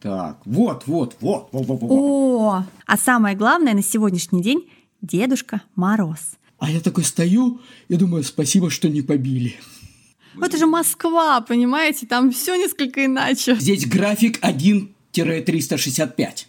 Так, вот, вот, вот, вот, вот, вот. О, а самое главное на сегодняшний день – Дедушка Мороз. А я такой стою и думаю, спасибо, что не побили. Вот это же Москва, понимаете? Там все несколько иначе. Здесь график 1-365.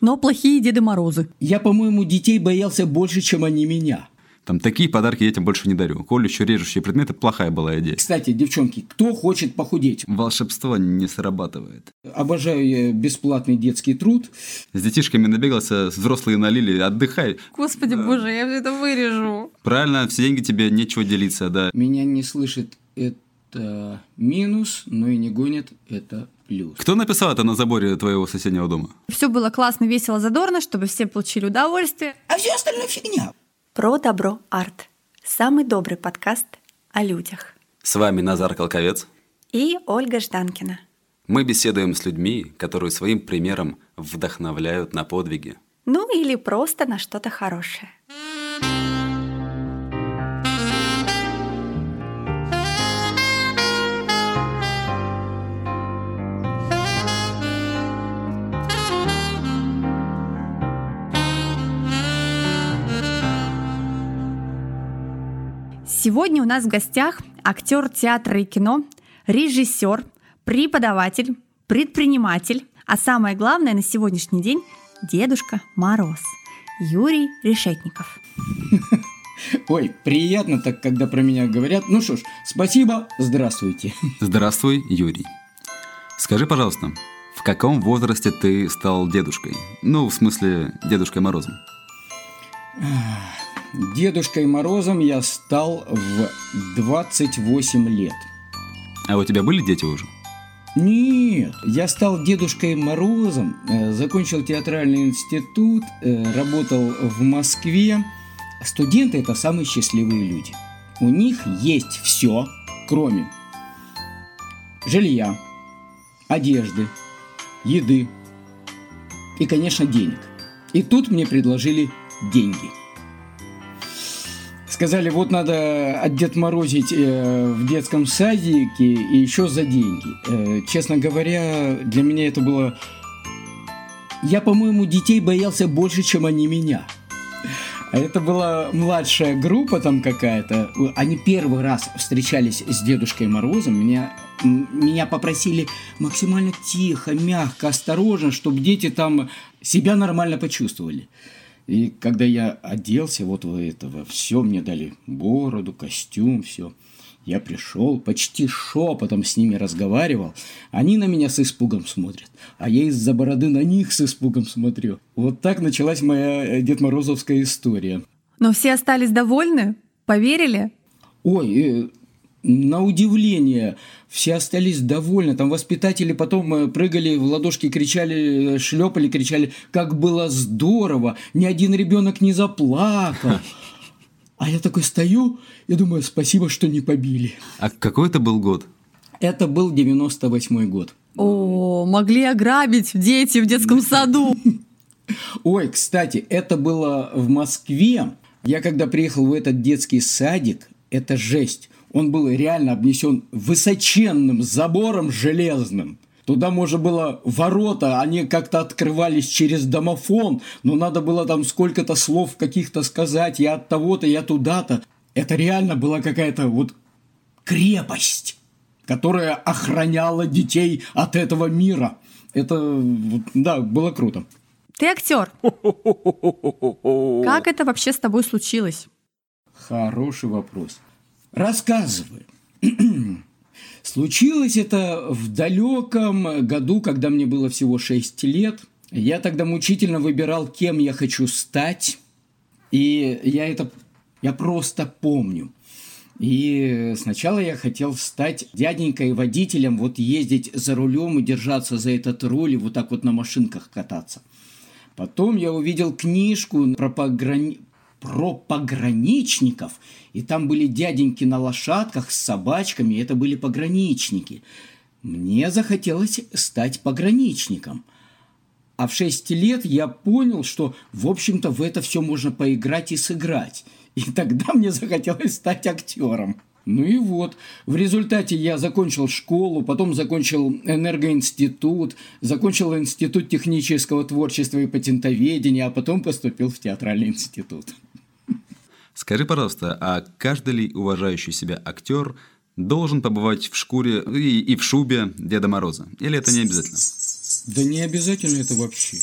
Но плохие Деды Морозы. Я, по-моему, детей боялся больше, чем они меня. Там такие подарки я тебе больше не дарю. Колющие, режущие предметы – плохая была идея. Кстати, девчонки, кто хочет похудеть? Волшебство не срабатывает. Обожаю я бесплатный детский труд. С детишками набегался, взрослые налили, отдыхай. Господи боже, я все это вырежу. Правильно, все деньги тебе нечего делиться, да. Меня не слышит это минус, но и не гонит это плюс. Кто написал это на заборе твоего соседнего дома? Все было классно, весело, задорно, чтобы все получили удовольствие. А все остальное фигня. Про добро арт. Самый добрый подкаст о людях. С вами Назар Колковец. И Ольга Жданкина. Мы беседуем с людьми, которые своим примером вдохновляют на подвиги. Ну или просто на что-то хорошее. Сегодня у нас в гостях актер театра и кино, режиссер, преподаватель, предприниматель, а самое главное на сегодняшний день – Дедушка Мороз Юрий Решетников. Ой, приятно так, когда про меня говорят. Ну что ж, спасибо, здравствуйте. Здравствуй, Юрий. Скажи, пожалуйста, в каком возрасте ты стал дедушкой? Ну, в смысле, Дедушкой Морозом. Дедушкой Морозом я стал в 28 лет. А у тебя были дети уже? Нет, я стал Дедушкой Морозом, э, закончил театральный институт, э, работал в Москве. Студенты – это самые счастливые люди. У них есть все, кроме жилья, одежды, еды и, конечно, денег. И тут мне предложили деньги – сказали, вот надо отдетморозить э, в детском садике и еще за деньги. Э, честно говоря, для меня это было... Я, по-моему, детей боялся больше, чем они меня. А это была младшая группа там какая-то. Они первый раз встречались с Дедушкой Морозом. Меня, меня попросили максимально тихо, мягко, осторожно, чтобы дети там себя нормально почувствовали. И когда я оделся вот в этого, все мне дали бороду, костюм, все. Я пришел, почти шепотом с ними разговаривал. Они на меня с испугом смотрят, а я из-за бороды на них с испугом смотрю. Вот так началась моя э, Дед Морозовская история. Но все остались довольны? Поверили? Ой, э, на удивление, все остались довольны. Там воспитатели потом э, прыгали в ладошки, кричали, шлепали, кричали, как было здорово, ни один ребенок не заплакал. А я такой стою и думаю, спасибо, что не побили. А какой это был год? Это был 98-й год. О, могли ограбить дети в детском саду. Ой, кстати, это было в Москве. Я когда приехал в этот детский садик, это жесть. Он был реально обнесен высоченным забором железным. Туда можно было ворота, они как-то открывались через домофон, но надо было там сколько-то слов каких-то сказать, я от того-то, я туда-то. Это реально была какая-то вот крепость, которая охраняла детей от этого мира. Это, да, было круто. Ты актер. Как это вообще с тобой случилось? Хороший вопрос. Рассказываю. Случилось это в далеком году, когда мне было всего 6 лет. Я тогда мучительно выбирал, кем я хочу стать. И я это я просто помню. И сначала я хотел стать дяденькой водителем, вот ездить за рулем и держаться за этот руль, и вот так вот на машинках кататься. Потом я увидел книжку про, пограни про пограничников, и там были дяденьки на лошадках с собачками, это были пограничники. Мне захотелось стать пограничником. А в шесть лет я понял, что, в общем-то, в это все можно поиграть и сыграть. И тогда мне захотелось стать актером. Ну и вот. В результате я закончил школу, потом закончил энергоинститут, закончил институт технического творчества и патентоведения, а потом поступил в театральный институт. Скажи, пожалуйста, а каждый ли уважающий себя актер должен побывать в шкуре и, и в шубе Деда Мороза? Или это не обязательно? Да не обязательно это вообще.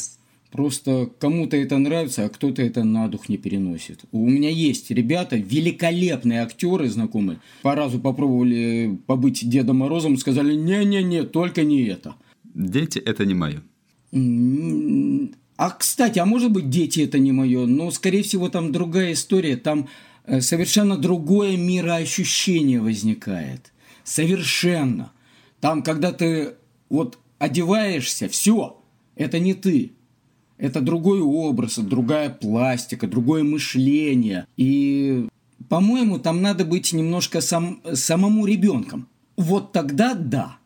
Просто кому-то это нравится, а кто-то это на дух не переносит. У меня есть ребята, великолепные актеры знакомые, по разу попробовали побыть Дедом Морозом, сказали, не-не-не, только не это. Дети – это не мое. А, кстати, а может быть, дети – это не мое, но, скорее всего, там другая история, там э, совершенно другое мироощущение возникает. Совершенно. Там, когда ты вот одеваешься, все, это не ты. Это другой образ, другая пластика, другое мышление. И, по-моему, там надо быть немножко сам, самому ребенком. Вот тогда да.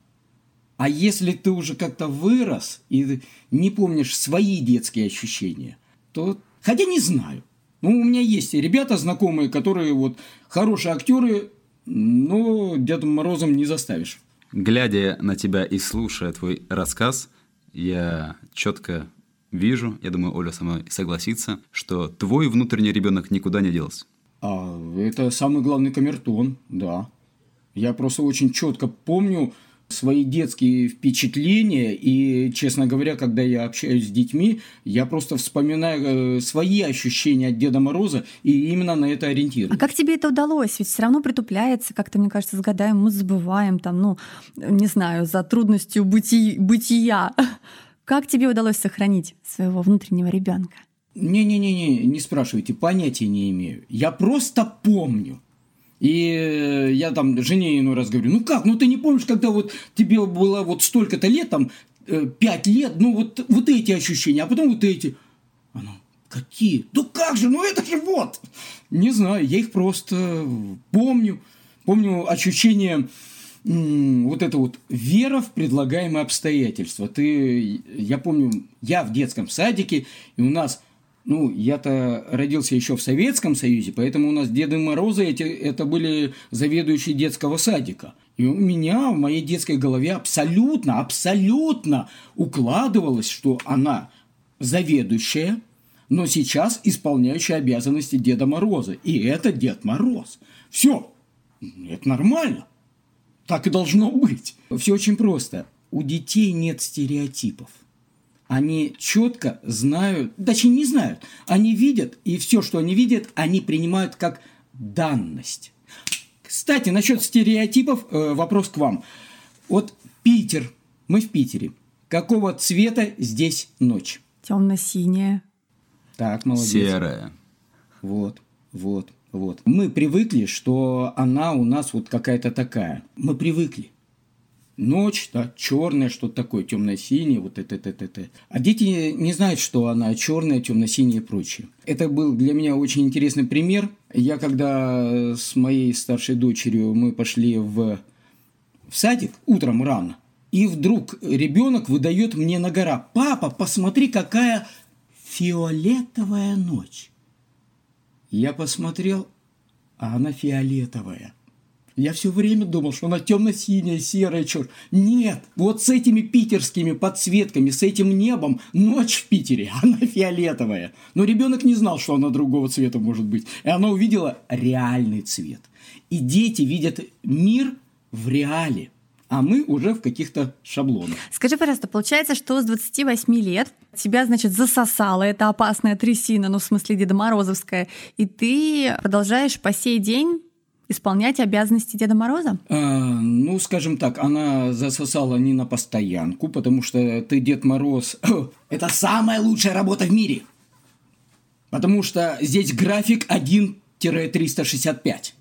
А если ты уже как-то вырос и не помнишь свои детские ощущения, то... Хотя не знаю. Ну, у меня есть ребята знакомые, которые вот хорошие актеры, но Дедом Морозом не заставишь. Глядя на тебя и слушая твой рассказ, я четко вижу, я думаю, Оля со мной согласится, что твой внутренний ребенок никуда не делся. А, это самый главный камертон, да. Я просто очень четко помню свои детские впечатления, и, честно говоря, когда я общаюсь с детьми, я просто вспоминаю э, свои ощущения от Деда Мороза и именно на это ориентируюсь. А как тебе это удалось? Ведь все равно притупляется, как-то, мне кажется, с годами мы забываем, там, ну, не знаю, за трудностью быти... бытия. Как тебе удалось сохранить своего внутреннего ребенка? Не-не-не, не спрашивайте, понятия не имею. Я просто помню. И я там жене иной раз говорю, ну как, ну ты не помнишь, когда вот тебе было вот столько-то лет, там, э, пять лет, ну вот, вот эти ощущения, а потом вот эти. Она, какие? Ну как же, ну это же вот. Не знаю, я их просто помню. Помню ощущение вот это вот вера в предлагаемые обстоятельства. Ты, я помню, я в детском садике, и у нас, ну, я-то родился еще в Советском Союзе, поэтому у нас Деды Морозы эти, это были заведующие детского садика. И у меня в моей детской голове абсолютно, абсолютно укладывалось, что она заведующая, но сейчас исполняющая обязанности Деда Мороза. И это Дед Мороз. Все, это нормально. Так и должно быть. Все очень просто. У детей нет стереотипов. Они четко знают, точнее не знают, они видят, и все, что они видят, они принимают как данность. Кстати, насчет стереотипов э, вопрос к вам. Вот Питер, мы в Питере. Какого цвета здесь ночь? Темно-синяя. Так, молодец. Серая. Вот, вот. Вот. Мы привыкли, что она у нас вот какая-то такая. Мы привыкли. Ночь, да, черная, что-то такое, темно-синее, вот это, это, это. А дети не знают, что она черная, темно-синяя и прочее. Это был для меня очень интересный пример. Я когда с моей старшей дочерью мы пошли в, в садик утром рано, и вдруг ребенок выдает мне на гора, папа, посмотри, какая фиолетовая ночь. Я посмотрел, а она фиолетовая. Я все время думал, что она темно-синяя, серая, черт. Нет, вот с этими питерскими подсветками, с этим небом, ночь в Питере, она фиолетовая. Но ребенок не знал, что она другого цвета может быть. И она увидела реальный цвет. И дети видят мир в реале а мы уже в каких-то шаблонах. Скажи, пожалуйста, получается, что с 28 лет тебя, значит, засосала эта опасная трясина, ну, в смысле Деда Морозовская, и ты продолжаешь по сей день исполнять обязанности Деда Мороза? А, ну, скажем так, она засосала не на постоянку, потому что ты, Дед Мороз, это самая лучшая работа в мире. Потому что здесь график 1-365.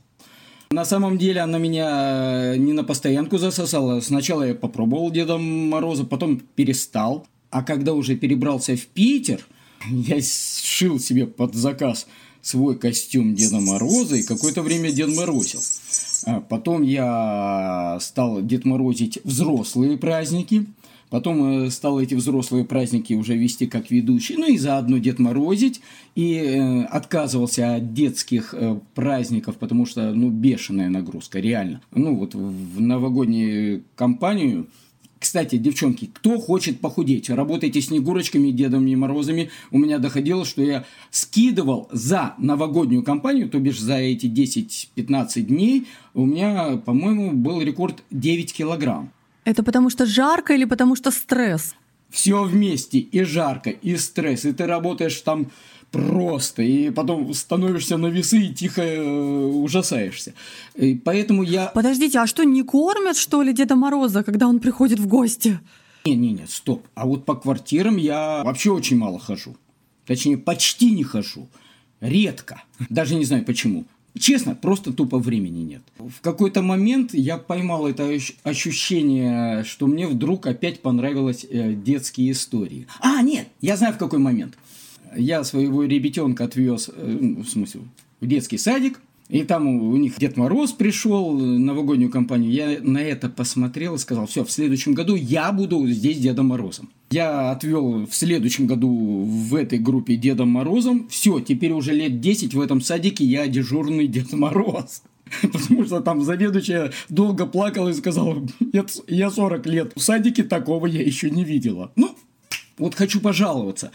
На самом деле она меня э, не на постоянку засосала. Сначала я попробовал Деда Мороза, потом перестал. А когда уже перебрался в Питер, я сшил себе под заказ свой костюм Деда Мороза и какое-то время Дед Морозил. А потом я стал Дед Морозить взрослые праздники. Потом э, стал эти взрослые праздники уже вести как ведущий, ну и заодно Дед Морозить. И э, отказывался от детских э, праздников, потому что, ну, бешеная нагрузка, реально. Ну, вот в новогоднюю кампанию кстати, девчонки, кто хочет похудеть, работайте Снегурочками, Дедами Морозами. У меня доходило, что я скидывал за новогоднюю кампанию, то бишь за эти 10-15 дней, у меня, по-моему, был рекорд 9 килограмм. Это потому что жарко или потому что стресс? Все вместе, и жарко, и стресс, и ты работаешь там просто, и потом становишься на весы и тихо э, ужасаешься. И поэтому я... Подождите, а что, не кормят, что ли, Деда Мороза, когда он приходит в гости? Не-не-не, стоп. А вот по квартирам я вообще очень мало хожу. Точнее, почти не хожу. Редко. Даже не знаю почему. Честно, просто тупо времени нет. В какой-то момент я поймал это ощущение, что мне вдруг опять понравились э, детские истории. А, нет, я знаю в какой момент. Я своего ребятенка отвез, э, ну, в смысле, в детский садик, и там у них Дед Мороз пришел, новогоднюю компанию. Я на это посмотрел и сказал, все, в следующем году я буду здесь Дедом Морозом. Я отвел в следующем году в этой группе Дедом Морозом. Все, теперь уже лет 10 в этом садике я дежурный Дед Мороз. Потому что там заведующая долго плакала и сказала, я 40 лет в садике такого я еще не видела. Ну, вот хочу пожаловаться.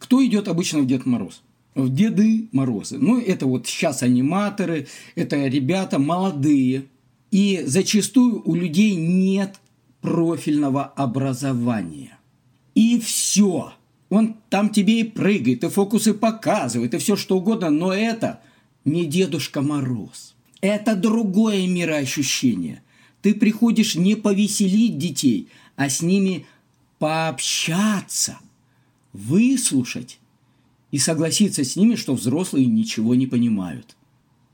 Кто идет обычно в Дед Мороз? в Деды Морозы. Ну, это вот сейчас аниматоры, это ребята молодые. И зачастую у людей нет профильного образования. И все. Он там тебе и прыгает, и фокусы показывает, и все что угодно, но это не Дедушка Мороз. Это другое мироощущение. Ты приходишь не повеселить детей, а с ними пообщаться, выслушать и согласиться с ними, что взрослые ничего не понимают.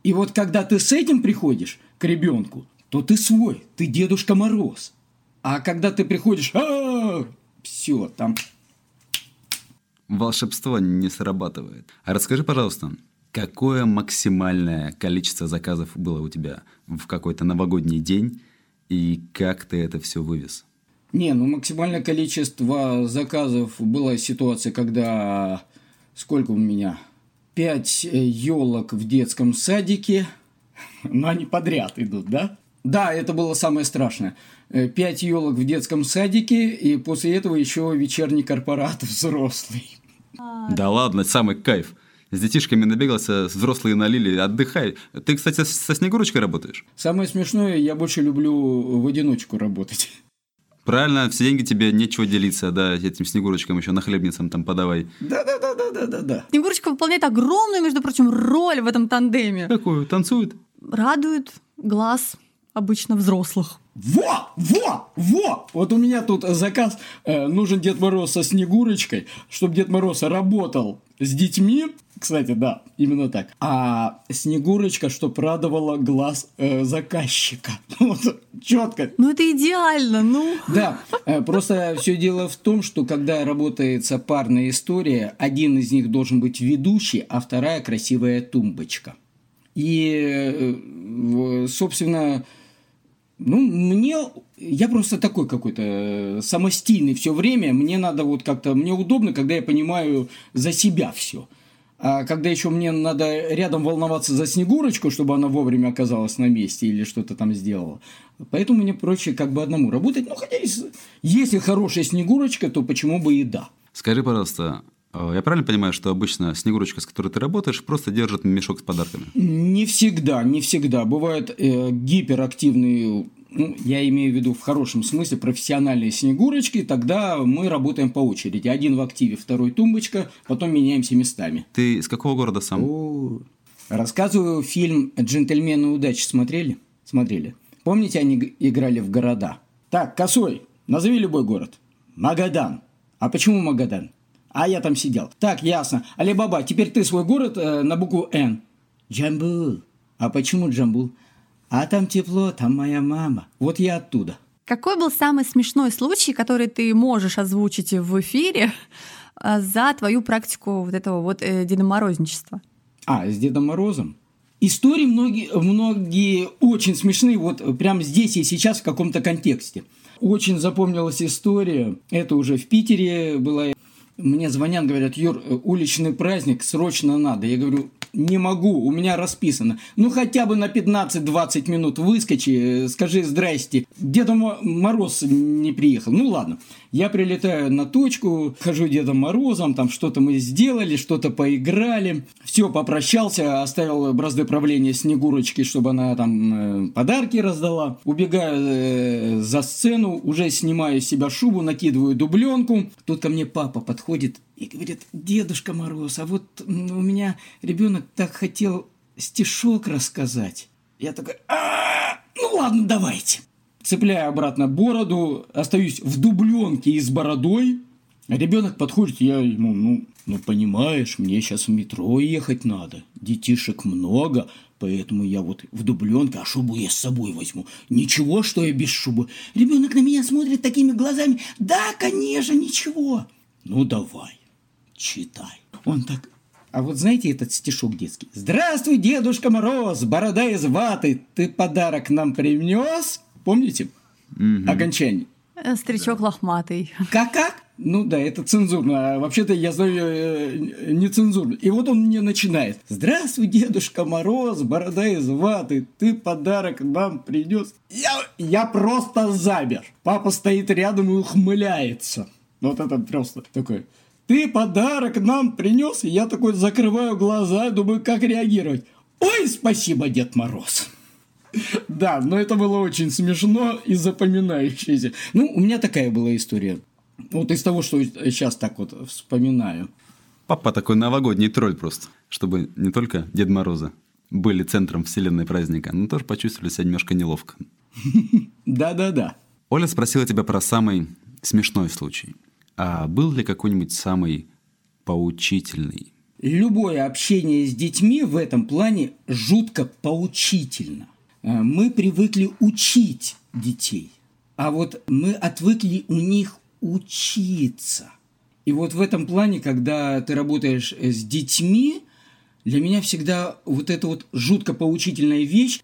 И вот когда ты с этим приходишь к ребенку, то ты свой, ты Дедушка Мороз. А когда ты приходишь, а все, там... Волшебство не срабатывает. А расскажи, пожалуйста, какое максимальное количество заказов было у тебя в какой-то новогодний день и как ты это все вывез? Не, ну максимальное количество заказов была ситуация, когда сколько у меня? Пять елок в детском садике, но они подряд идут, да? Да, это было самое страшное. Э, пять елок в детском садике, и после этого еще вечерний корпорат взрослый. Да ладно, самый кайф. С детишками набегался, взрослые налили, отдыхай. Ты, кстати, со Снегурочкой работаешь? Самое смешное, я больше люблю в одиночку работать. Правильно, все деньги тебе нечего делиться, да, этим Снегурочкам еще на хлебницам там подавай. Да-да-да-да-да-да. Снегурочка выполняет огромную, между прочим, роль в этом тандеме. Какую? Танцует? Радует глаз обычно взрослых. Во! Во! Во! Вот у меня тут заказ. Э, нужен Дед Мороз со Снегурочкой, чтобы Дед Мороз работал с детьми. Кстати, да, именно так. А Снегурочка, чтобы радовала глаз э, заказчика. Вот, четко. Ну, это идеально, ну. Да, э, просто все дело в том, что когда работается парная история, один из них должен быть ведущий, а вторая красивая тумбочка. И, э, собственно, ну, мне... Я просто такой какой-то э, самостийный все время. Мне надо вот как-то... Мне удобно, когда я понимаю за себя все. А когда еще мне надо рядом волноваться за Снегурочку, чтобы она вовремя оказалась на месте или что-то там сделала. Поэтому мне проще как бы одному работать. Ну, хотя если хорошая Снегурочка, то почему бы и да. Скажи, пожалуйста, а я правильно понимаю, что обычно Снегурочка, с которой ты работаешь, просто держит мешок с подарками? Не всегда, не всегда. Бывают э, гиперактивные ну, я имею в виду в хорошем смысле профессиональные снегурочки, тогда мы работаем по очереди. Один в активе, второй тумбочка, потом меняемся местами. Ты из какого города сам? О, рассказываю фильм «Джентльмены удачи» смотрели? Смотрели. Помните, они играли в города? Так, Косой, назови любой город. Магадан. А почему Магадан? А я там сидел. Так, ясно. Алибаба, теперь ты свой город э, на букву «Н». Джамбул. А почему Джамбул? А там тепло, там моя мама. Вот я оттуда. Какой был самый смешной случай, который ты можешь озвучить в эфире э, за твою практику вот этого вот э, Дедоморозничества? А, с Дедом Морозом? Истории многие, многие очень смешные, вот прямо здесь и сейчас в каком-то контексте. Очень запомнилась история. Это уже в Питере была. Мне звонят, говорят, Юр, уличный праздник, срочно надо. Я говорю, не могу, у меня расписано. Ну, хотя бы на 15-20 минут выскочи, э, скажи здрасте. Деда Мороз не приехал. Ну, ладно. Я прилетаю на точку, хожу Дедом Морозом, там что-то мы сделали, что-то поиграли. Все, попрощался, оставил бразды правления Снегурочки, чтобы она там э, подарки раздала. Убегаю э, за сцену, уже снимаю с себя шубу, накидываю дубленку. Тут ко мне папа подходит и говорит, Дедушка Мороз, а вот у меня ребенок так хотел стишок рассказать. Я такой, а, ну ладно, давайте цепляю обратно бороду, остаюсь в дубленке и с бородой. Ребенок подходит, я ему, ну, ну, понимаешь, мне сейчас в метро ехать надо. Детишек много, поэтому я вот в дубленке, а шубу я с собой возьму. Ничего, что я без шубы. Ребенок на меня смотрит такими глазами. Да, конечно, ничего. Ну, давай, читай. Он так а вот знаете этот стишок детский? «Здравствуй, Дедушка Мороз, борода из ваты, ты подарок нам принес?» Помните? Угу. Окончание. Э, старичок да. лохматый. Как-как? Ну да, это цензурно. А вообще-то я знаю э, нецензурно. И вот он мне начинает. Здравствуй, Дедушка Мороз, борода из ваты, ты подарок нам принес. Я, я просто замер. Папа стоит рядом и ухмыляется. Вот это просто такой. Ты подарок нам принес, и я такой закрываю глаза, думаю, как реагировать. Ой, спасибо, Дед Мороз. Да, но это было очень смешно и запоминающееся. Ну, у меня такая была история. Вот из того, что сейчас так вот вспоминаю. Папа такой новогодний тролль просто, чтобы не только Дед Мороза были центром вселенной праздника, но тоже почувствовали себя немножко неловко. Да-да-да. Оля спросила тебя про самый смешной случай. А был ли какой-нибудь самый поучительный? Любое общение с детьми в этом плане жутко поучительно. Э, мы привыкли учить детей, а вот мы отвыкли у них учиться. И вот в этом плане, когда ты работаешь с детьми, для меня всегда вот эта вот жутко поучительная вещь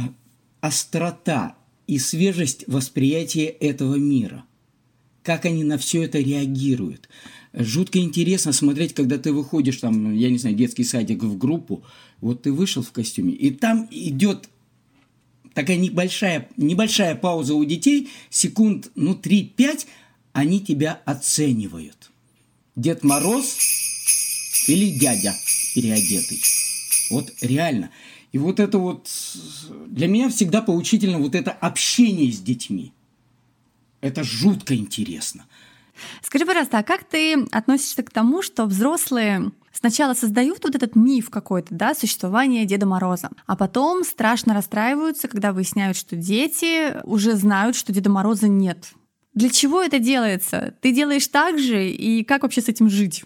– острота и свежесть восприятия этого мира. Как они на все это реагируют. Жутко интересно смотреть, когда ты выходишь там, я не знаю, детский садик в группу, вот ты вышел в костюме, и там идет такая небольшая, небольшая пауза у детей, секунд, ну, 3-5, они тебя оценивают. Дед Мороз или дядя переодетый. Вот реально. И вот это вот для меня всегда поучительно вот это общение с детьми. Это жутко интересно. Скажи, пожалуйста, а как ты относишься к тому, что взрослые сначала создают вот этот миф какой-то, да, существования Деда Мороза, а потом страшно расстраиваются, когда выясняют, что дети уже знают, что Деда Мороза нет. Для чего это делается? Ты делаешь так же, и как вообще с этим жить?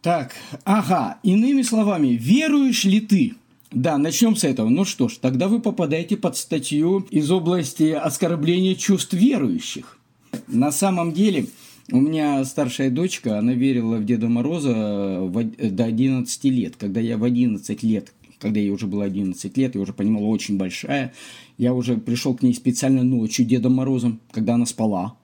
Так, ага, иными словами, веруешь ли ты? Да, начнем с этого. Ну что ж, тогда вы попадаете под статью из области оскорбления чувств верующих. На самом деле, у меня старшая дочка, она верила в Деда Мороза в, до 11 лет. Когда я в 11 лет, когда ей уже было 11 лет, я уже понимала, очень большая, я уже пришел к ней специально ночью Дедом Морозом, когда она спала.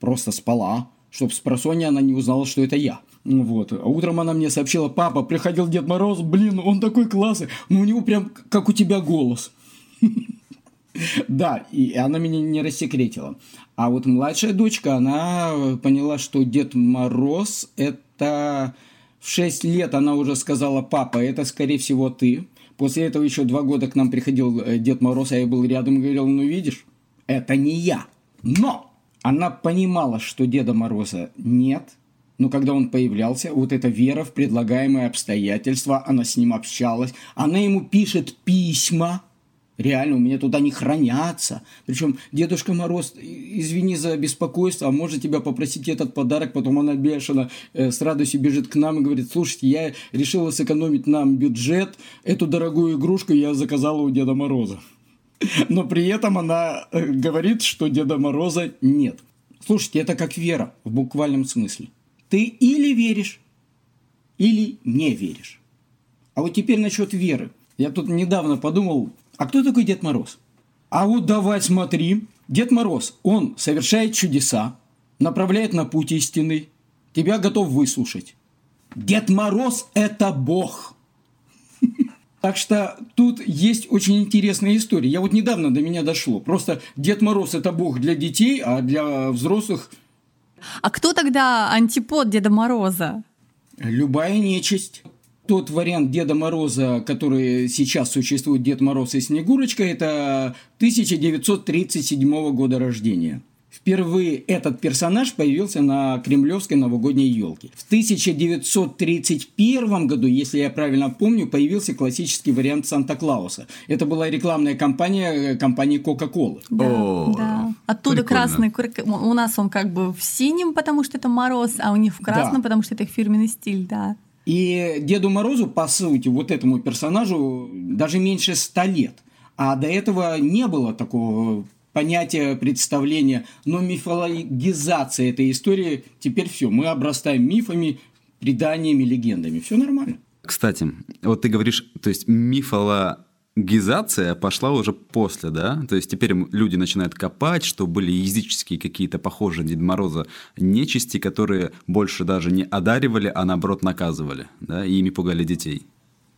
Просто спала, чтобы с просонья она не узнала, что это я. Вот. А утром она мне сообщила, папа, приходил Дед Мороз, блин, он такой классный, но у него прям как у тебя голос. Да, и она меня не рассекретила. А вот младшая дочка, она поняла, что Дед Мороз – это... В 6 лет она уже сказала, папа, это, скорее всего, ты. После этого еще два года к нам приходил э, Дед Мороз, а я был рядом и говорил, ну видишь, это не я. Но она понимала, что Деда Мороза нет, но когда он появлялся, вот эта вера в предлагаемые обстоятельства, она с ним общалась, она ему пишет письма – Реально, у меня туда не хранятся. Причем Дедушка Мороз, извини за беспокойство, а может тебя попросить этот подарок, потом она бешено э, с радостью бежит к нам и говорит, слушайте, я решила сэкономить нам бюджет, эту дорогую игрушку я заказала у Деда Мороза. Но при этом она э, говорит, что Деда Мороза нет. Слушайте, это как вера в буквальном смысле. Ты или веришь, или не веришь. А вот теперь насчет веры. Я тут недавно подумал, а кто такой Дед Мороз? А вот давай смотри. Дед Мороз, он совершает чудеса, направляет на путь истинный, тебя готов выслушать. Дед Мороз – это Бог. Так что тут есть очень интересная история. Я вот недавно до меня дошло. Просто Дед Мороз – это Бог для детей, а для взрослых А кто тогда антипод Деда Мороза? любая нечисть. Тот вариант Деда Мороза, который сейчас существует, Дед Мороз и Снегурочка, это 1937 года рождения. Впервые этот персонаж появился на кремлевской новогодней елке. В 1931 году, если я правильно помню, появился классический вариант Санта-Клауса. Это была рекламная кампания э, компании Coca-Cola. О, да. Оттуда прикольно. красный. У нас он как бы в синем, потому что это мороз, а у них в красном, Да. потому что это их фирменный стиль, да. И Деду Морозу, по сути, вот этому персонажу даже меньше ста лет. А до этого не было такого понятия, представления. Но мифологизация этой истории, теперь все, мы обрастаем мифами, преданиями, легендами. Все нормально. Кстати, вот ты говоришь, то есть мифологизация пошла уже после, да? То есть теперь люди начинают копать, что были языческие какие-то похожие на Деда Мороза нечисти, которые больше даже не одаривали, а наоборот наказывали, да, и ими пугали детей.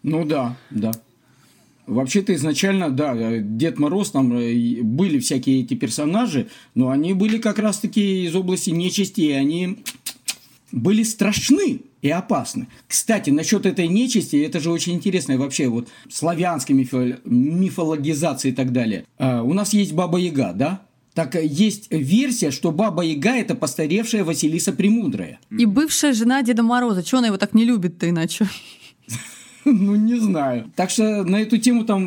Ну да, да. Вообще-то изначально, да, э, Дед Мороз, там э, были всякие эти персонажи, но они были как раз-таки из области нечисти, и они были страшны и опасны. Кстати, насчет этой нечисти, это же очень интересно вообще вот славянской мифо- мифологизации и так далее. А, у нас есть Баба Яга, да? Так э, есть версия, что Баба Яга – это постаревшая Василиса Премудрая. И бывшая жена Деда Мороза. Чего она его так не любит-то иначе? Ну, не знаю. Так что на эту тему там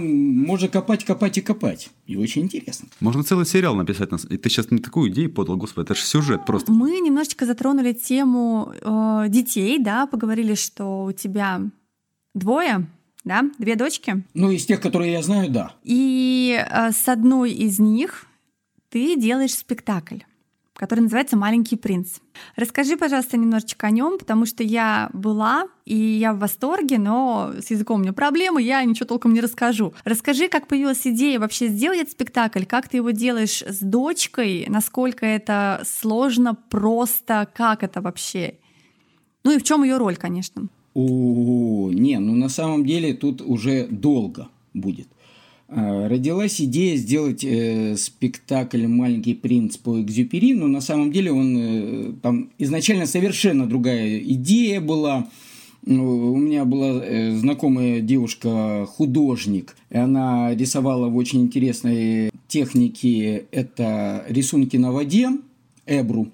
можно копать, копать и копать. И очень интересно. Можно целый сериал написать. И ты сейчас мне такую идею подал, господи, это же сюжет просто. Мы немножечко затронули тему э, детей, да, поговорили, что у тебя двое, да, две дочки. Ну, из тех, которые я знаю, да. И э, с одной из них ты делаешь спектакль, который называется «Маленький принц». Расскажи, пожалуйста, немножечко о нем, потому что я была, и я в восторге, но с языком у меня проблемы, я ничего толком не расскажу. Расскажи, как появилась идея вообще сделать этот спектакль, как ты его делаешь с дочкой, насколько это сложно, просто, как это вообще? Ну и в чем ее роль, конечно. О, не, ну на самом деле тут уже долго будет. А, Родилась идея сделать э, спектакль «Маленький принц» по Экзюпери, но на самом деле он э, там изначально совершенно другая идея была. Ну, У меня была э, знакомая девушка-художник, и она рисовала в очень интересной технике, это рисунки на воде, эбру.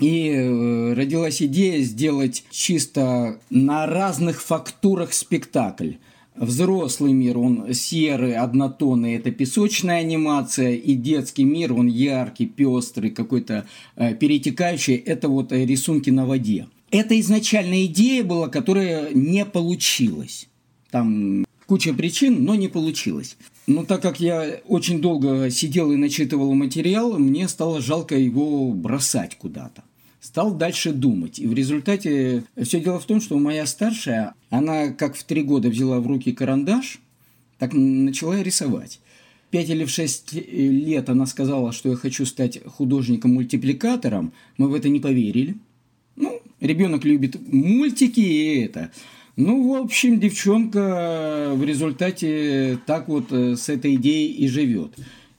И э, родилась идея сделать чисто на разных фактурах спектакль. Взрослый мир, он серый, однотонный, это песочная анимация, и детский мир, он яркий, пестрый, какой-то э, перетекающий, это вот э, рисунки на воде. Это изначальная идея была, которая не получилась. Там куча причин, но не получилось. Но так как я очень долго сидел и начитывал материал, мне стало жалко его бросать куда-то. Стал дальше думать. И в результате все дело в том, что моя старшая, она как в три года взяла в руки карандаш, так начала рисовать. Пять или в шесть лет она сказала, что я хочу стать художником-мультипликатором. Мы в это не поверили. Ну, ребенок любит мультики и это. Ну, в общем, девчонка в результате так вот э, с этой идеей и живет.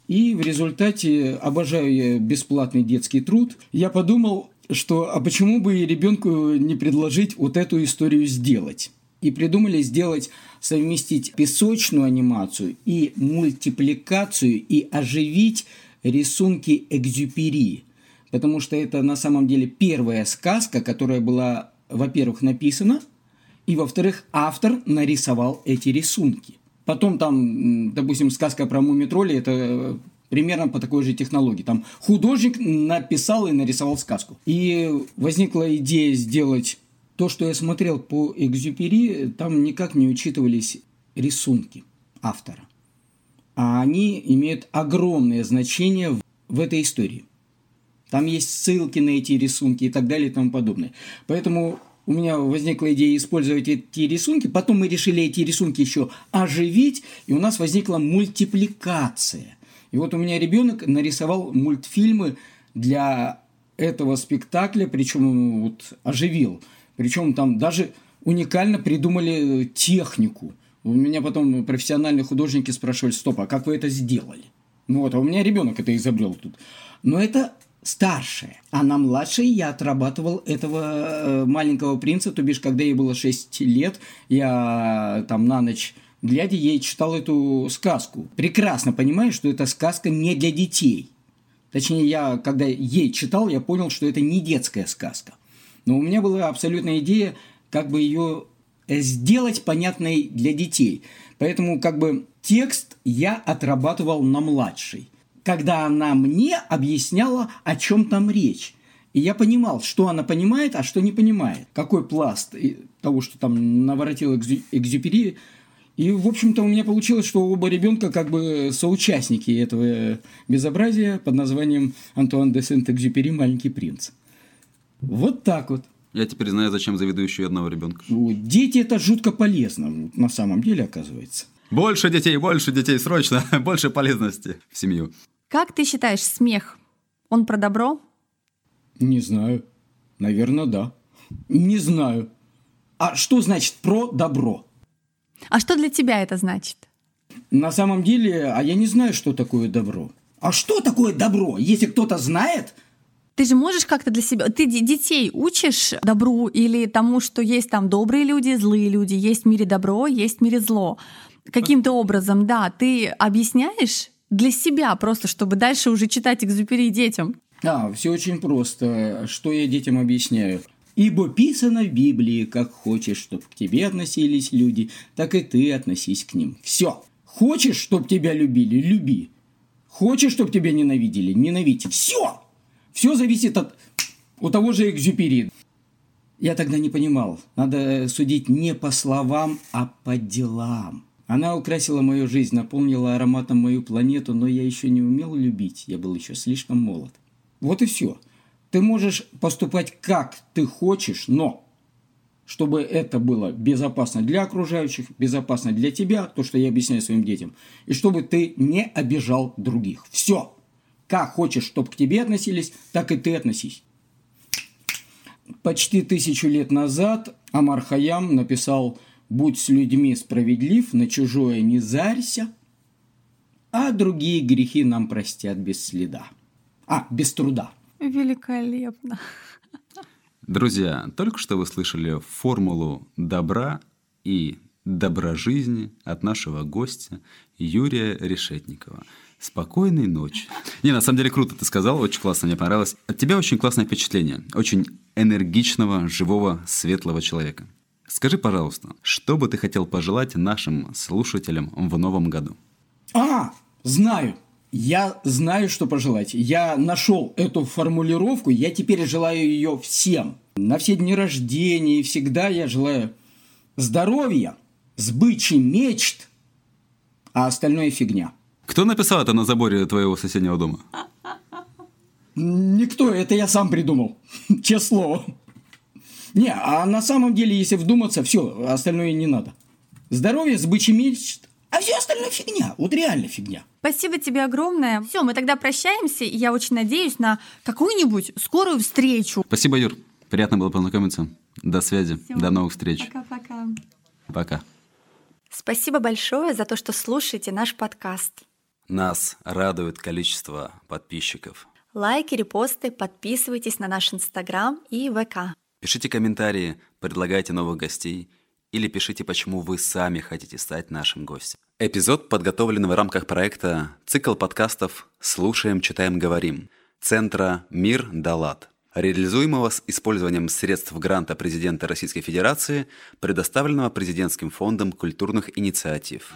И в результате обожаю я бесплатный детский труд. Я подумал, что а почему бы ребенку не предложить вот эту историю сделать? И придумали сделать, совместить песочную анимацию и мультипликацию и оживить рисунки Экзюпери. Потому что это на самом деле первая сказка, которая была, во-первых, написана, и, во-вторых, автор нарисовал эти рисунки. Потом там, допустим, сказка про мумитроли, это примерно по такой же технологии. Там художник написал и нарисовал сказку. И возникла идея сделать то, что я смотрел по Экзюпери, там никак не учитывались рисунки автора. А они имеют огромное значение в, в этой истории. Там есть ссылки на эти рисунки и так далее и тому подобное. Поэтому у меня возникла идея использовать эти рисунки. Потом мы решили эти рисунки еще оживить, и у нас возникла мультипликация. И вот у меня ребенок нарисовал мультфильмы для этого спектакля, причем вот оживил. Причем там даже уникально придумали технику. У меня потом профессиональные художники спрашивали, стоп, а как вы это сделали? Ну вот, а у меня ребенок это изобрел тут. Но это старшая. А на младшей я отрабатывал этого э, маленького принца, то бишь, когда ей было 6 лет, я там на ночь глядя, ей читал эту сказку. Прекрасно понимаю, что эта сказка не для детей. Точнее, я, когда ей читал, я понял, что это не детская сказка. Но у меня была абсолютная идея, как бы ее сделать понятной для детей. Поэтому как бы текст я отрабатывал на младшей когда она мне объясняла, о чем там речь. И я понимал, что она понимает, а что не понимает. Какой пласт того, что там наворотил Экзюпери. И, в общем-то, у меня получилось, что оба ребенка как бы соучастники этого безобразия под названием Антуан де Сент-Экзюпери «Маленький принц». Вот так вот. Я теперь знаю, зачем заведу еще одного ребенка. Дети – это жутко полезно, на самом деле, оказывается. Больше детей, больше детей, срочно, больше полезности в семью. Как ты считаешь, смех, он про добро? Не знаю. Наверное, да. Не знаю. А что значит про добро? А что для тебя это значит? На самом деле, а я не знаю, что такое добро. А что такое добро? Если кто-то знает, ты же можешь как-то для себя... Ты детей учишь добру или тому, что есть там добрые люди, злые люди, есть в мире добро, есть в мире зло. Каким-то образом, да, ты объясняешь для себя просто, чтобы дальше уже читать экзюпери детям? А, все очень просто. Что я детям объясняю? Ибо писано в Библии, как хочешь, чтобы к тебе относились люди, так и ты относись к ним. Все. Хочешь, чтобы тебя любили, люби. Хочешь, чтобы тебя ненавидели, ненавидь. Все. Все зависит от у того же Экзюпери. Я тогда не понимал. Надо судить не по словам, а по делам. Она украсила мою жизнь, наполнила ароматом мою планету, но я еще не умел любить, я был еще слишком молод. Вот и все. Ты можешь поступать как ты хочешь, но чтобы это было безопасно для окружающих, безопасно для тебя, то, что я объясняю своим детям, и чтобы ты не обижал других. Все. Как хочешь, чтобы к тебе относились, так и ты относись. Почти тысячу лет назад Амар Хаям написал Будь с людьми справедлив, на чужое не зарься, а другие грехи нам простят без следа. А, без труда. Великолепно. Друзья, только что вы слышали формулу добра и доброжизни от нашего гостя Юрия Решетникова. Спокойной ночи. Не, на самом деле круто ты сказал, очень классно, мне понравилось. От тебя очень классное впечатление. Очень энергичного, живого, светлого человека. Скажи, пожалуйста, что бы ты хотел пожелать нашим слушателям в новом году? А, знаю. Я знаю, что пожелать. Я нашел эту формулировку, я теперь желаю ее всем. На все дни рождения и всегда я желаю здоровья, сбычи мечт, а остальное фигня. Кто написал это на заборе твоего соседнего дома? Никто, это я сам придумал. Честное слово. Не, а на самом деле, если вдуматься, все, остальное не надо. Здоровье с бычьим мечт, а все остальное фигня. Вот реально фигня. Спасибо тебе огромное. Все, мы тогда прощаемся, и я очень надеюсь на какую-нибудь скорую встречу. Спасибо, Юр. Приятно было познакомиться. До связи. Всё. До новых встреч. Пока-пока. Пока. Спасибо большое за то, что слушаете наш подкаст. Нас радует количество подписчиков. Лайки, репосты, подписывайтесь на наш Инстаграм и ВК. Пишите комментарии, предлагайте новых гостей или пишите, почему вы сами хотите стать нашим гостем. Эпизод подготовлен в рамках проекта «Цикл подкастов «Слушаем, читаем, говорим» Центра «Мир Далат», реализуемого с использованием средств гранта президента Российской Федерации, предоставленного Президентским фондом культурных инициатив.